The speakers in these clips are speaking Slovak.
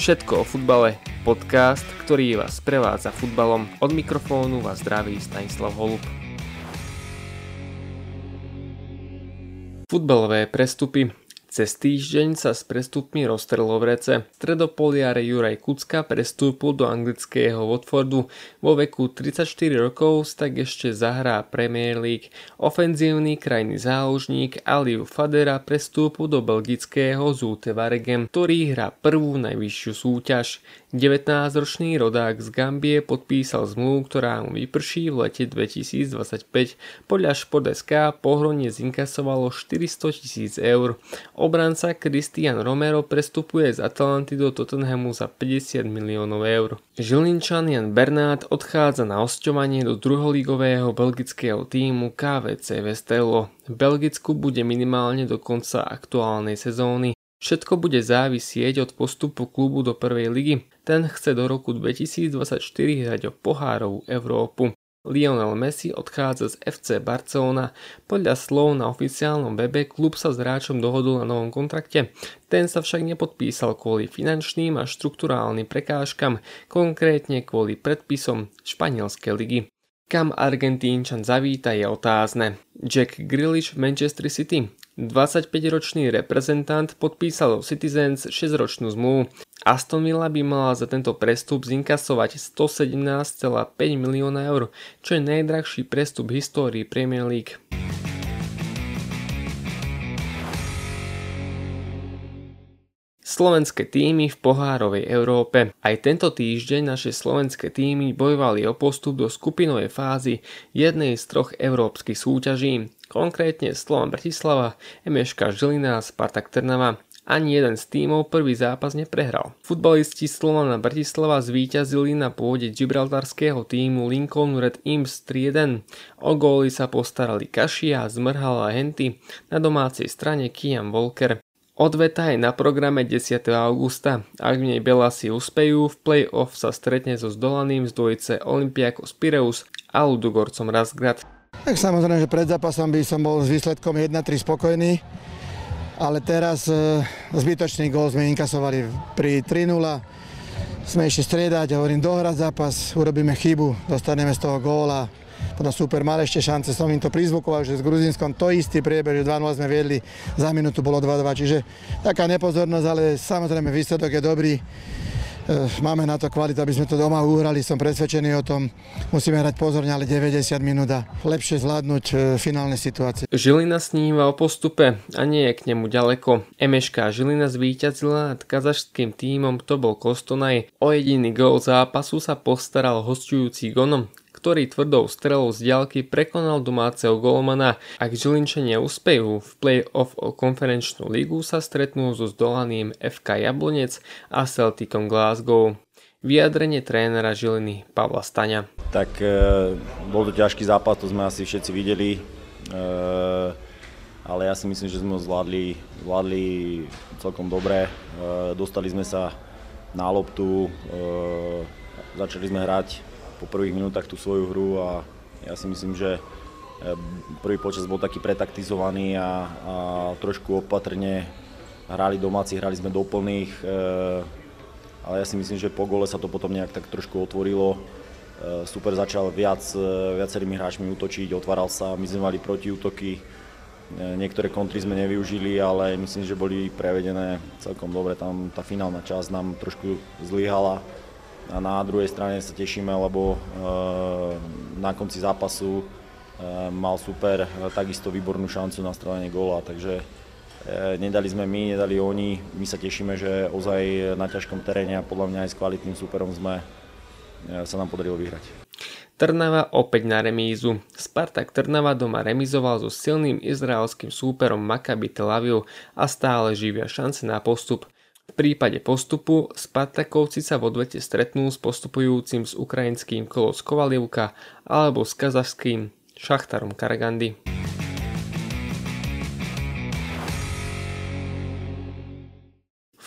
Všetko o futbale, podcast, ktorý vás prevádza futbalom. Od mikrofónu vás zdraví Stanislav Holub. Futbalové prestupy cez týždeň sa s prestupmi roztrlo v rece. Stredopoliare Juraj Kucka prestúpil do anglického Watfordu. Vo veku 34 rokov tak ešte zahrá Premier League. Ofenzívny krajný záložník Aliu Fadera prestúpil do belgického Zute Varegem, ktorý hrá prvú najvyššiu súťaž. 19-ročný rodák z Gambie podpísal zmluvu, ktorá mu vyprší v lete 2025. Podľa Šport.sk pohronie zinkasovalo 400 tisíc eur. Obranca Christian Romero prestupuje z Atalanty do Tottenhamu za 50 miliónov eur. Žilinčan Jan Bernát odchádza na osťovanie do druholigového belgického týmu KVC Vestello. V Belgicku bude minimálne do konca aktuálnej sezóny. Všetko bude závisieť od postupu klubu do prvej ligy. Ten chce do roku 2024 hrať o pohárovú Európu. Lionel Messi odchádza z FC Barcelona. Podľa slov na oficiálnom webe klub sa s hráčom dohodol na novom kontrakte. Ten sa však nepodpísal kvôli finančným a štruktúrálnym prekážkam, konkrétne kvôli predpisom španielskej ligy. Kam Argentínčan zavíta je otázne. Jack Grealish v Manchester City 25-ročný reprezentant podpísal do Citizens 6-ročnú zmluvu. Aston Villa by mala za tento prestup zinkasovať 117,5 milióna eur, čo je najdrahší prestup v histórii Premier League. Slovenské týmy v pohárovej Európe. Aj tento týždeň naše slovenské týmy bojovali o postup do skupinovej fázy jednej z troch európskych súťaží konkrétne Slovan Bratislava, MŠK Žilina a Spartak Trnava. Ani jeden z tímov prvý zápas neprehral. Futbalisti Slovana Bratislava zvíťazili na pôde gibraltarského týmu Lincoln Red Imps 3-1. O góly sa postarali Kašia, Zmrhal a Henty, na domácej strane Kian Volker. Odveta je na programe 10. augusta. Ak v nej Belasi uspejú, v play-off sa stretne so zdolaným z dvojice Olympiakos Pireus a Ludogorcom Razgrad. Tak samozrejme, že pred zápasom by som bol s výsledkom 1-3 spokojný, ale teraz e, zbytočný gól sme inkasovali pri 3-0. Sme ešte striedať, hovorím, dohrať zápas, urobíme chybu, dostaneme z toho góla. Potom super, mal ešte šance, som im to prizvukoval, že s Gruzinskom to istý priebeh, že 2-0 sme viedli, za minútu bolo 2-2, čiže taká nepozornosť, ale samozrejme výsledok je dobrý. Eh, máme na to kvalitu, aby sme to doma uhrali, som presvedčený o tom. Musíme hrať pozorne, ale 90 minút a lepšie zvládnuť eh, finálne situácie. Žilina sníva o postupe a nie je k nemu ďaleko. Emeška Žilina zvíťazila nad kazašským tímom bol Kostonaj. O jediný gól zápasu sa postaral hostujúci Gonom, ktorý tvrdou strelou z diaľky prekonal domáceho golmana. Ak Žilinčania uspejú v play-off o konferenčnú ligu sa stretnú so zdolaným FK Jablonec a Celticom Glasgow. Vyjadrenie trénera Žiliny Pavla Staňa. Tak e, bol to ťažký zápas, to sme asi všetci videli. E, ale ja si myslím, že sme ho zvládli, zvládli celkom dobre. E, dostali sme sa na loptu, e, začali sme hrať po prvých minútach tú svoju hru a ja si myslím, že eh, prvý počas bol taký pretaktizovaný a, a trošku opatrne hrali domáci, hrali sme doplných, e, ale ja si myslím, že po gole sa to potom nejak tak trošku otvorilo. E, super začal viac, viacerými hráčmi útočiť, otváral sa, my sme mali protiútoky, e, niektoré kontry sme nevyužili, ale myslím, že boli prevedené celkom dobre. Tam tá finálna časť nám trošku zlyhala a na druhej strane sa tešíme, lebo eh, na konci zápasu eh, mal super eh, takisto výbornú šancu na strelenie góla, takže nedali sme my, nedali oni. My sa tešíme, že ozaj na ťažkom teréne a podľa mňa aj s kvalitným superom sme sa nám podarilo vyhrať. Trnava opäť na remízu. Spartak Trnava doma remizoval so silným izraelským súperom Maccabi Tel Aviv a stále živia šance na postup. V prípade postupu Spartakovci sa v odvete stretnú s postupujúcim s ukrajinským Kolos Kovalievka alebo s kazašským Šachtarom Karagandy.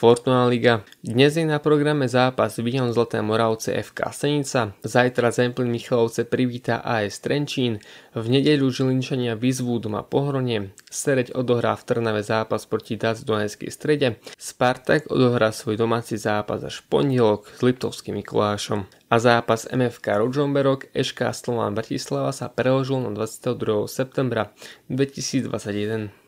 Fortuna Liga. Dnes je na programe zápas Vion Zlaté Moravce FK Senica, zajtra Zemplín Michalovce privíta AS Trenčín, v nedeľu Žilinčania vyzvú doma Pohronie, Sereď odohrá v Trnave zápas proti Dac v Donetskej strede, Spartak odohrá svoj domáci zápas až pondelok s Liptovským Mikulášom a zápas MFK Ružomberok Eška Slovan Bratislava sa preložil na 22. septembra 2021.